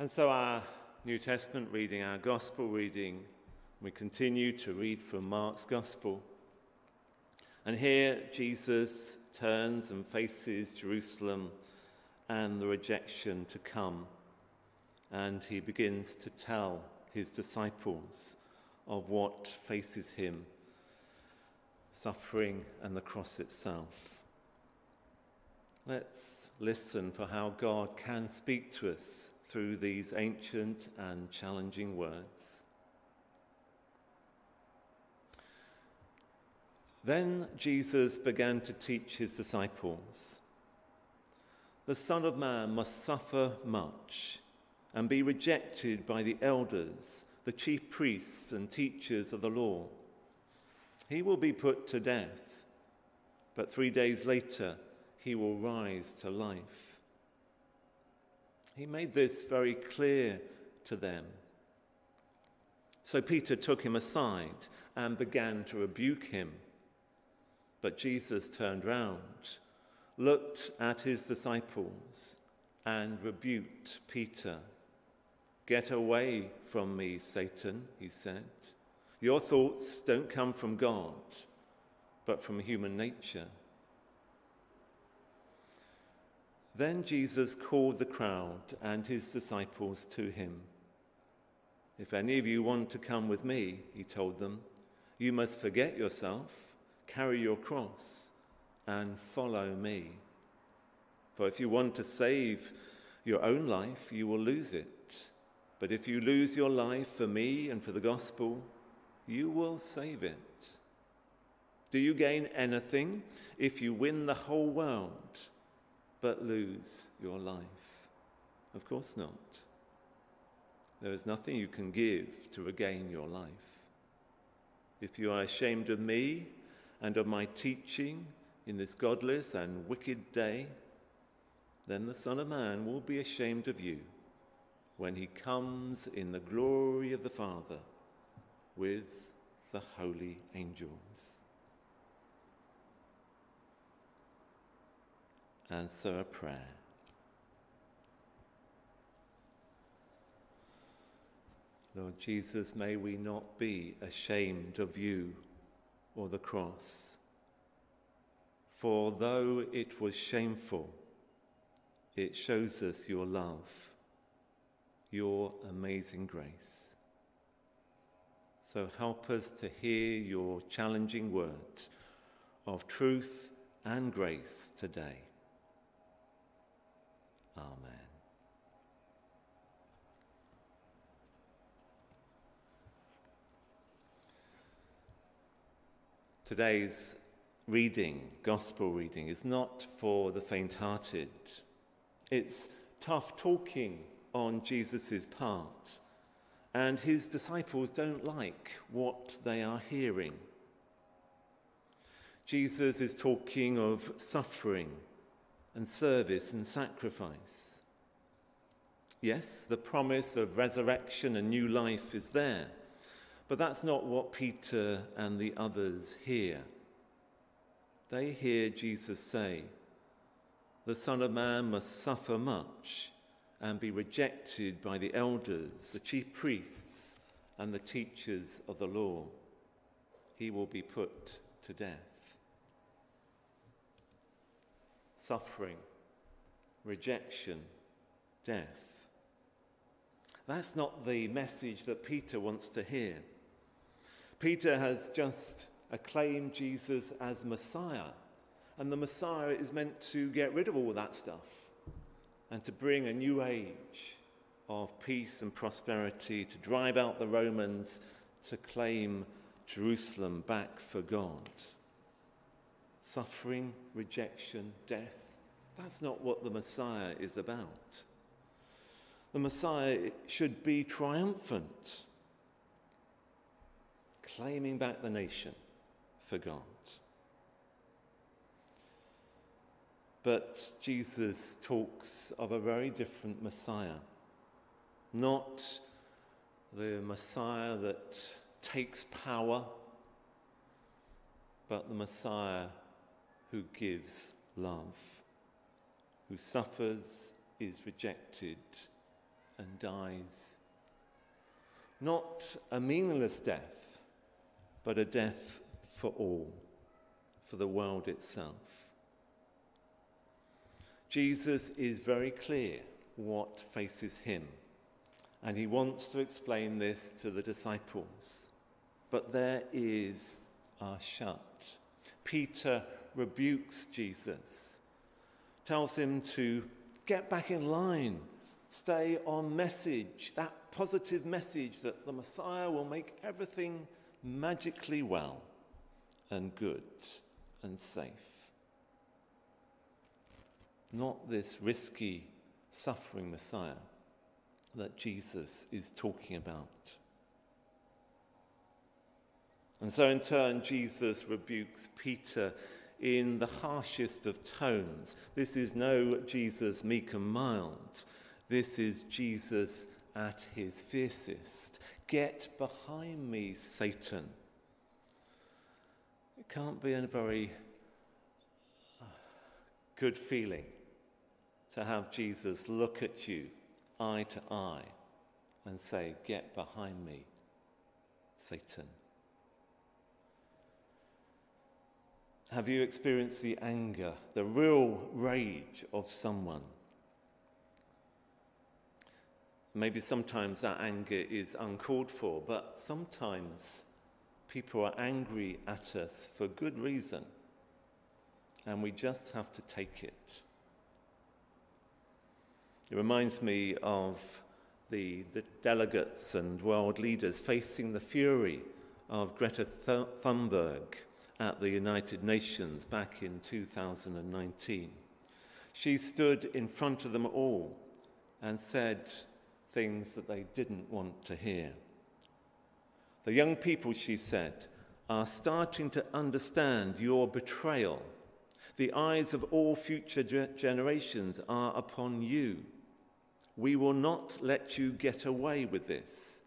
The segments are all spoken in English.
And so, our New Testament reading, our Gospel reading, we continue to read from Mark's Gospel. And here, Jesus turns and faces Jerusalem and the rejection to come. And he begins to tell his disciples of what faces him suffering and the cross itself. Let's listen for how God can speak to us through these ancient and challenging words. Then Jesus began to teach his disciples The Son of Man must suffer much and be rejected by the elders, the chief priests, and teachers of the law. He will be put to death, but three days later he will rise to life. He made this very clear to them. So Peter took him aside and began to rebuke him. But Jesus turned round, looked at his disciples, and rebuked Peter. Get away from me, Satan, he said. Your thoughts don't come from God, but from human nature. Then Jesus called the crowd and his disciples to him. If any of you want to come with me, he told them, you must forget yourself, carry your cross, and follow me. For if you want to save your own life, you will lose it. But if you lose your life for me and for the gospel, you will save it. Do you gain anything if you win the whole world? But lose your life? Of course not. There is nothing you can give to regain your life. If you are ashamed of me and of my teaching in this godless and wicked day, then the Son of Man will be ashamed of you when he comes in the glory of the Father with the holy angels. Answer a prayer. Lord Jesus, may we not be ashamed of you or the cross. For though it was shameful, it shows us your love, your amazing grace. So help us to hear your challenging word of truth and grace today. Amen. Today's reading, gospel reading, is not for the faint hearted. It's tough talking on Jesus' part, and his disciples don't like what they are hearing. Jesus is talking of suffering and service and sacrifice. Yes, the promise of resurrection and new life is there, but that's not what Peter and the others hear. They hear Jesus say, The Son of Man must suffer much and be rejected by the elders, the chief priests, and the teachers of the law. He will be put to death suffering, rejection, death. That's not the message that Peter wants to hear. Peter has just acclaimed Jesus as Messiah, and the Messiah is meant to get rid of all that stuff and to bring a new age of peace and prosperity, to drive out the Romans, to claim Jerusalem back for God suffering, rejection, death. That's not what the Messiah is about. The Messiah should be triumphant, claiming back the nation for God. But Jesus talks of a very different Messiah, not the Messiah that takes power, but the Messiah who gives love, who suffers, is rejected, and dies. Not a meaningless death, but a death for all, for the world itself. Jesus is very clear what faces him, and he wants to explain this to the disciples. But their ears are shut. Peter rebukes Jesus, tells him to get back in line, stay on message, that positive message that the Messiah will make everything magically well and good and safe. Not this risky, suffering Messiah that Jesus is talking about. And so, in turn, Jesus rebukes Peter in the harshest of tones. This is no Jesus meek and mild. This is Jesus at his fiercest. Get behind me, Satan. It can't be a very uh, good feeling to have Jesus look at you eye to eye and say, Get behind me, Satan. Have you experienced the anger, the real rage of someone? Maybe sometimes that anger is uncalled for, but sometimes people are angry at us for good reason, and we just have to take it. It reminds me of the, the delegates and world leaders facing the fury of Greta Thunberg at the United Nations back in 2019. She stood in front of them all and said things that they didn't want to hear. The young people, she said, are starting to understand your betrayal. The eyes of all future generations are upon you. We will not let you get away with this.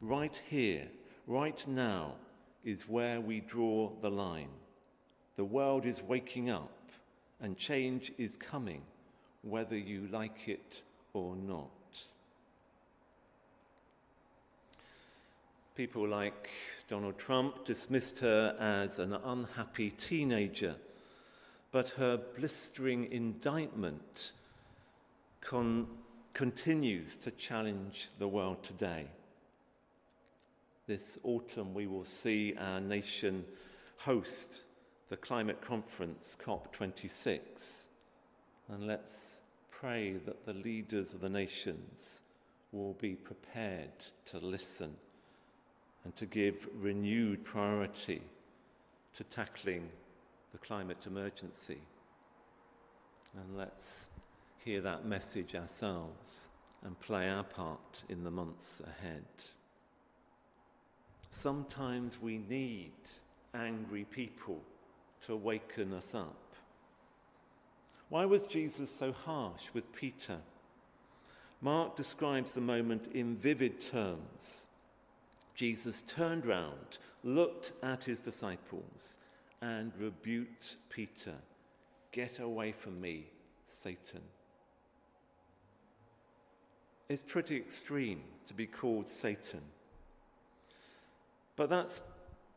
Right here, right now, is where we draw the line. The world is waking up and change is coming, whether you like it or not. People like Donald Trump dismissed her as an unhappy teenager, but her blistering indictment con- continues to challenge the world today. This autumn, we will see our nation host the climate conference COP26. And let's pray that the leaders of the nations will be prepared to listen and to give renewed priority to tackling the climate emergency. And let's hear that message ourselves and play our part in the months ahead. Sometimes we need angry people to waken us up. Why was Jesus so harsh with Peter? Mark describes the moment in vivid terms. Jesus turned round, looked at his disciples, and rebuked Peter Get away from me, Satan. It's pretty extreme to be called Satan. But that's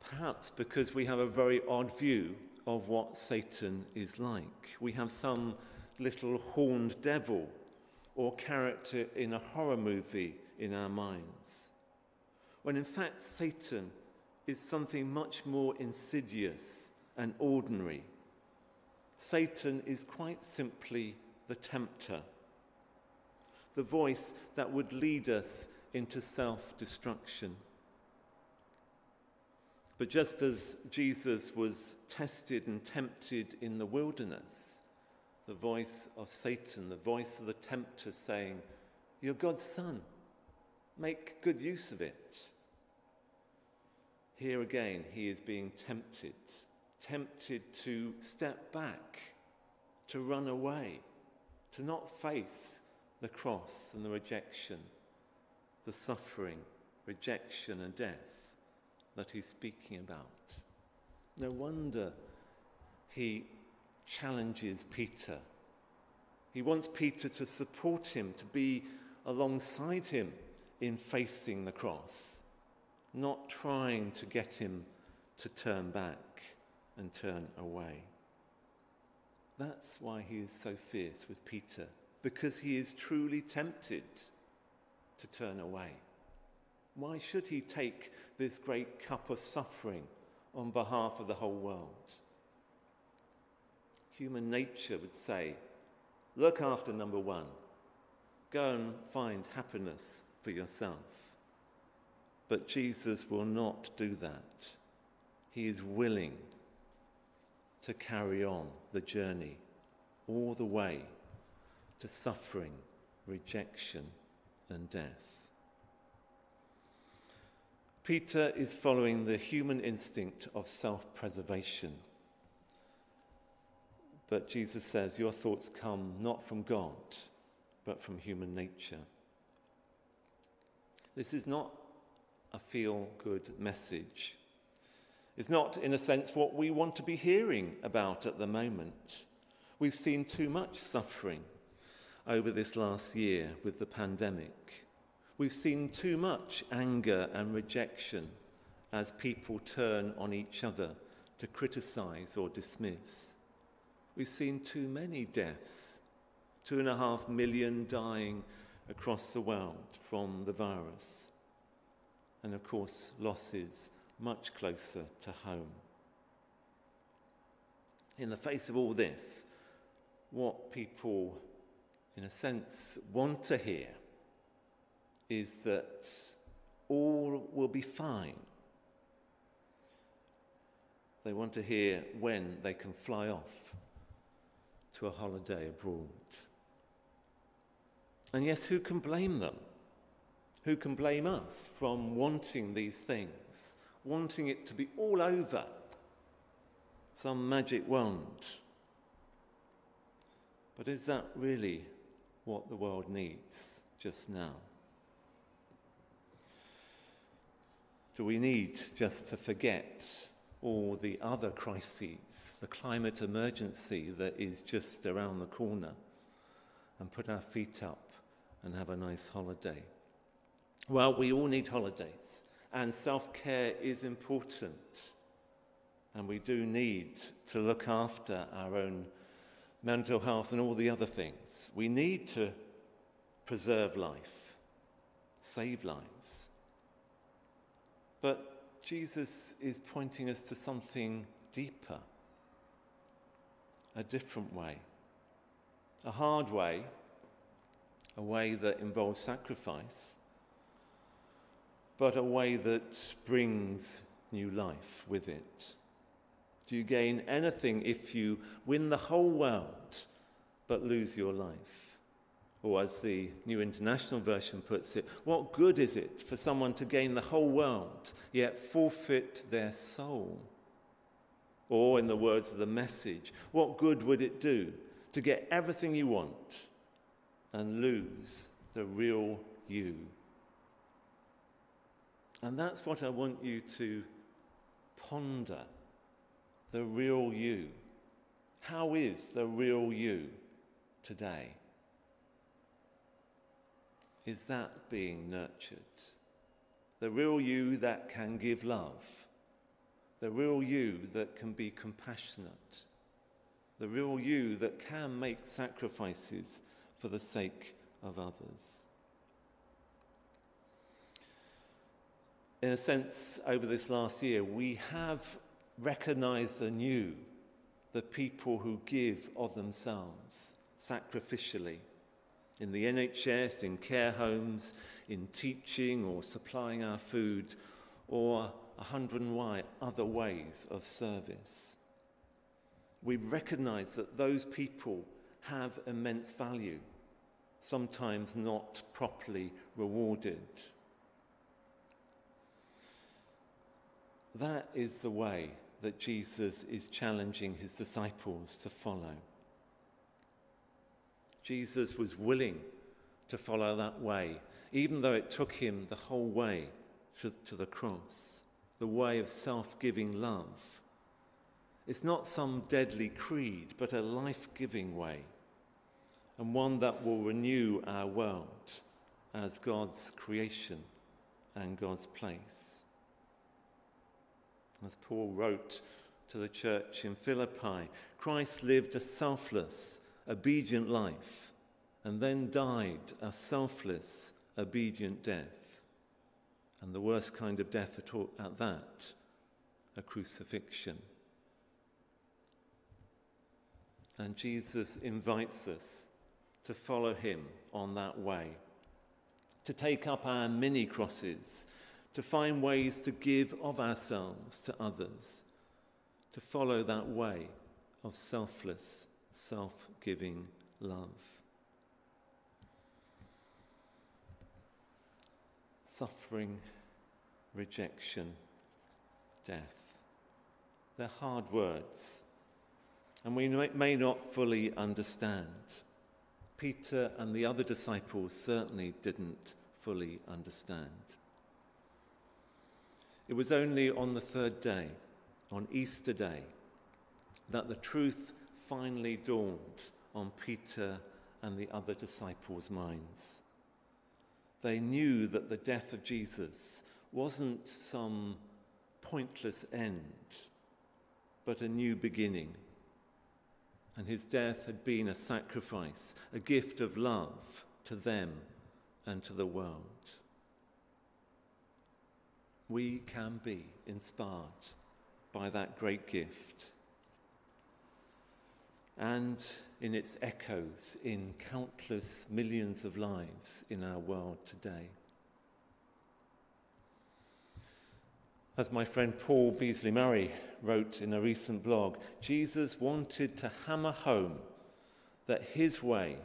perhaps because we have a very odd view of what Satan is like. We have some little horned devil or character in a horror movie in our minds. When in fact, Satan is something much more insidious and ordinary. Satan is quite simply the tempter, the voice that would lead us into self destruction. But just as Jesus was tested and tempted in the wilderness, the voice of Satan, the voice of the tempter saying, You're God's son, make good use of it. Here again, he is being tempted, tempted to step back, to run away, to not face the cross and the rejection, the suffering, rejection, and death that he's speaking about. No wonder he challenges Peter. He wants Peter to support him, to be alongside him in facing the cross, not trying to get him to turn back and turn away. That's why he is so fierce with Peter, because he is truly tempted to turn away. Why should he take this great cup of suffering on behalf of the whole world? Human nature would say, look after number one, go and find happiness for yourself. But Jesus will not do that. He is willing to carry on the journey all the way to suffering, rejection, and death. Peter is following the human instinct of self preservation. But Jesus says, Your thoughts come not from God, but from human nature. This is not a feel good message. It's not, in a sense, what we want to be hearing about at the moment. We've seen too much suffering over this last year with the pandemic. We've seen too much anger and rejection as people turn on each other to criticize or dismiss. We've seen too many deaths, two and a half million dying across the world from the virus. And of course, losses much closer to home. In the face of all this, what people, in a sense, want to hear is that all will be fine. They want to hear when they can fly off to a holiday abroad. And yes, who can blame them? Who can blame us from wanting these things, wanting it to be all over? Some magic wand. But is that really what the world needs just now? Do we need just to forget all the other crises, the climate emergency that is just around the corner, and put our feet up and have a nice holiday? Well, we all need holidays, and self care is important. And we do need to look after our own mental health and all the other things. We need to preserve life, save lives. But Jesus is pointing us to something deeper, a different way, a hard way, a way that involves sacrifice, but a way that brings new life with it. Do you gain anything if you win the whole world but lose your life? Or, as the New International Version puts it, what good is it for someone to gain the whole world yet forfeit their soul? Or, in the words of the message, what good would it do to get everything you want and lose the real you? And that's what I want you to ponder the real you. How is the real you today? Is that being nurtured? The real you that can give love, the real you that can be compassionate, the real you that can make sacrifices for the sake of others. In a sense, over this last year, we have recognized anew the people who give of themselves sacrificially in the NHS, in care homes, in teaching or supplying our food, or a hundred and one other ways of service. We recognize that those people have immense value, sometimes not properly rewarded. That is the way that Jesus is challenging his disciples to follow. Jesus was willing to follow that way, even though it took him the whole way to, to the cross, the way of self giving love. It's not some deadly creed, but a life giving way, and one that will renew our world as God's creation and God's place. As Paul wrote to the church in Philippi, Christ lived a selfless, obedient life and then died a selfless, obedient death. And the worst kind of death at, all, at that, a crucifixion. And Jesus invites us to follow him on that way, to take up our mini crosses, to find ways to give of ourselves to others, to follow that way of selfless, self giving love. Suffering, rejection, death. They're hard words and we may not fully understand. Peter and the other disciples certainly didn't fully understand. It was only on the third day, on Easter Day, that the truth finally dawned on Peter and the other disciples' minds. They knew that the death of Jesus wasn't some pointless end, but a new beginning and his death had been a sacrifice, a gift of love to them and to the world. We can be inspired by that great gift and in its echoes in countless millions of lives in our world today. As my friend Paul Beasley Murray wrote in a recent blog, Jesus wanted to hammer home that his way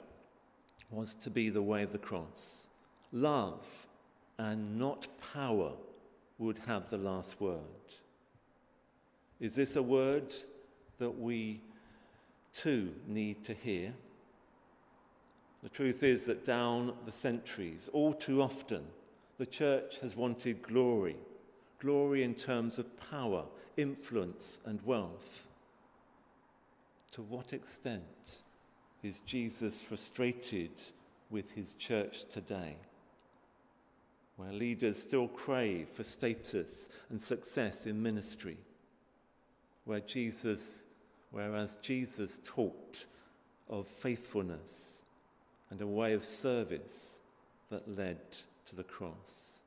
was to be the way of the cross. Love and not power would have the last word. Is this a word that we too need to hear? The truth is that down the centuries, all too often, the church has wanted glory glory in terms of power, influence, and wealth. To what extent is Jesus frustrated with his church today, where leaders still crave for status and success in ministry, where Jesus, whereas Jesus talked of faithfulness and a way of service that led to the cross?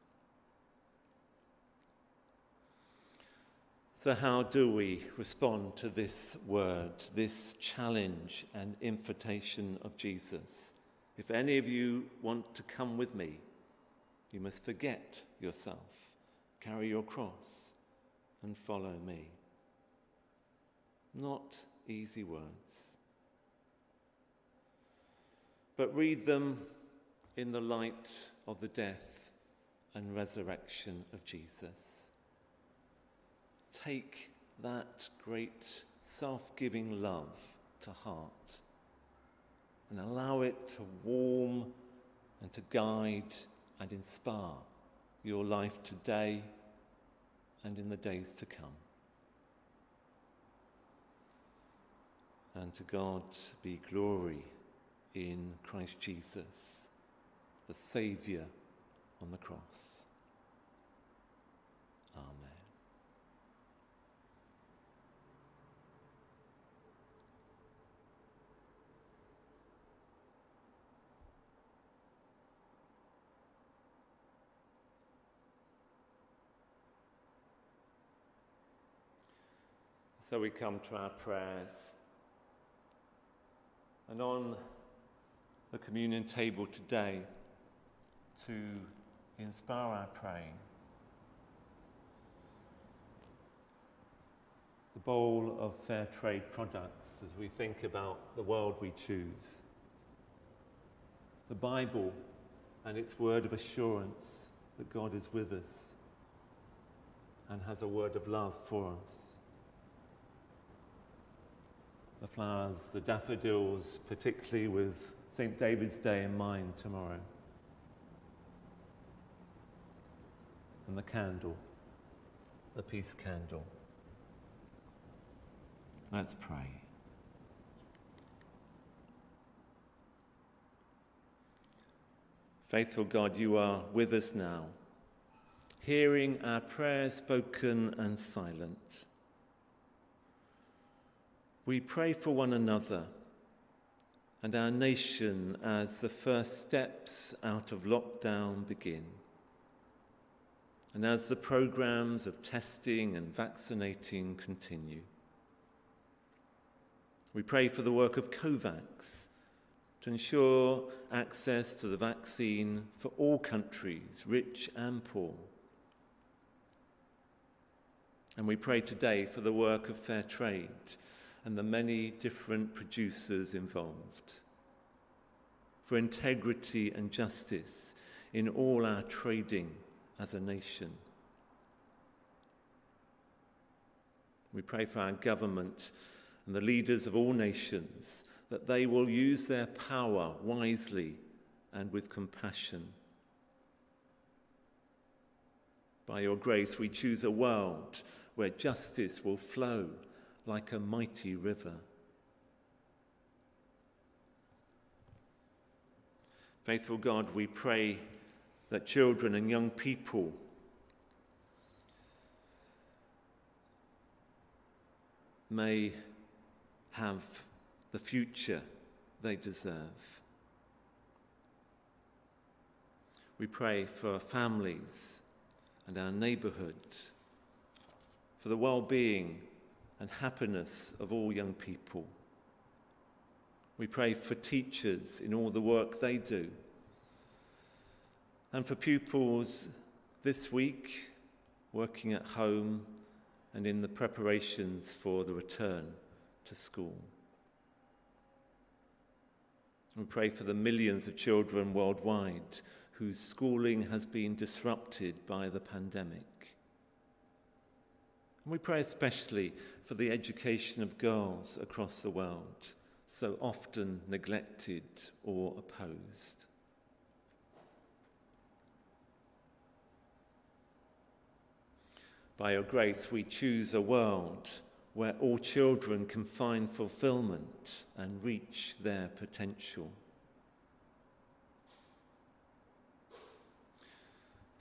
So, how do we respond to this word, this challenge and invitation of Jesus? If any of you want to come with me, you must forget yourself, carry your cross, and follow me. Not easy words, but read them in the light of the death and resurrection of Jesus take that great self giving love to heart and allow it to warm and to guide and inspire your life today and in the days to come. And to God be glory in Christ Jesus, the Saviour on the cross. Amen. So we come to our prayers. And on the communion table today, to inspire our praying, the bowl of fair trade products as we think about the world we choose, the Bible and its word of assurance that God is with us and has a word of love for us the flowers, the daffodils, particularly with St. David's Day in mind tomorrow. And the candle, the peace candle. Let's pray. Faithful God, you are with us now, hearing our prayers spoken and silent. We pray for one another and our nation as the first steps out of lockdown begin. And as the programs of testing and vaccinating continue, we pray for the work of COVAX to ensure access to the vaccine for all countries, rich and poor. And we pray today for the work of fair trade and the many different producers involved, for integrity and justice in all our trading as a nation. We pray for our government and the leaders of all nations that they will use their power wisely and with compassion. By your grace, we choose a world where justice will flow like a mighty river. Faithful God, we pray that children and young people may have the future they deserve. We pray for our families and our neighbourhood, for the well being and happiness of all young people. We pray for teachers in all the work they do, and for pupils this week working at home and in the preparations for the return to school. We pray for the millions of children worldwide whose schooling has been disrupted by the pandemic. And we pray especially for the education of girls across the world, so often neglected or opposed. By your grace, we choose a world where all children can find fulfillment and reach their potential.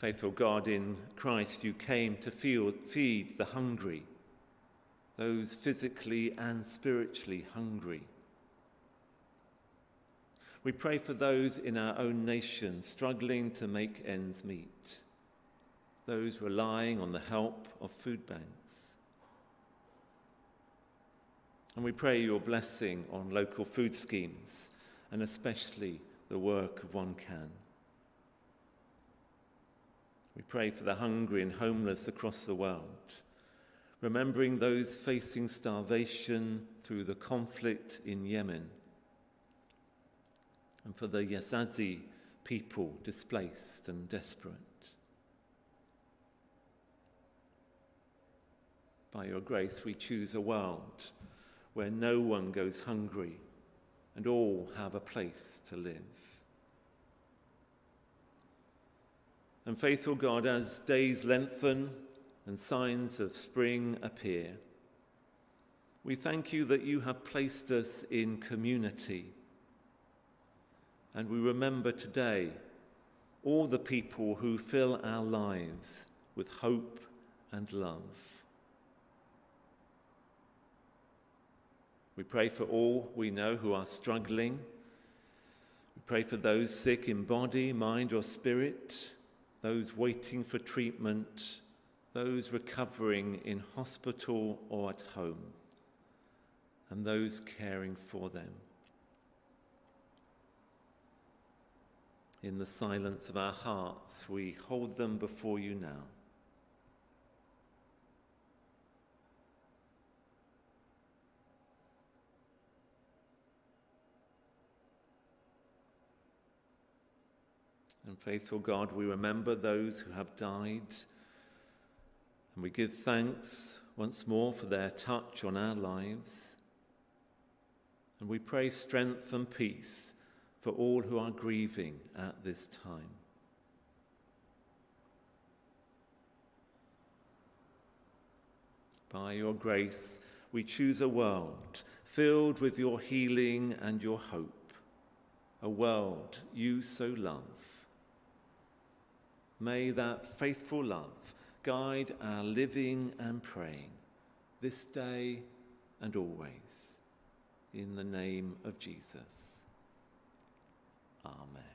Faithful God, in Christ you came to feed the hungry, those physically and spiritually hungry. We pray for those in our own nation struggling to make ends meet, those relying on the help of food banks. And we pray your blessing on local food schemes and especially the work of One Can. We pray for the hungry and homeless across the world, remembering those facing starvation through the conflict in Yemen, and for the Yazidi people displaced and desperate. By your grace, we choose a world where no one goes hungry and all have a place to live. And faithful God, as days lengthen and signs of spring appear, we thank you that you have placed us in community. And we remember today all the people who fill our lives with hope and love. We pray for all we know who are struggling. We pray for those sick in body, mind, or spirit, those waiting for treatment, those recovering in hospital or at home, and those caring for them. In the silence of our hearts, we hold them before you now. And faithful God, we remember those who have died, and we give thanks once more for their touch on our lives. And we pray strength and peace for all who are grieving at this time. By your grace, we choose a world filled with your healing and your hope, a world you so love. May that faithful love guide our living and praying this day and always. In the name of Jesus. Amen.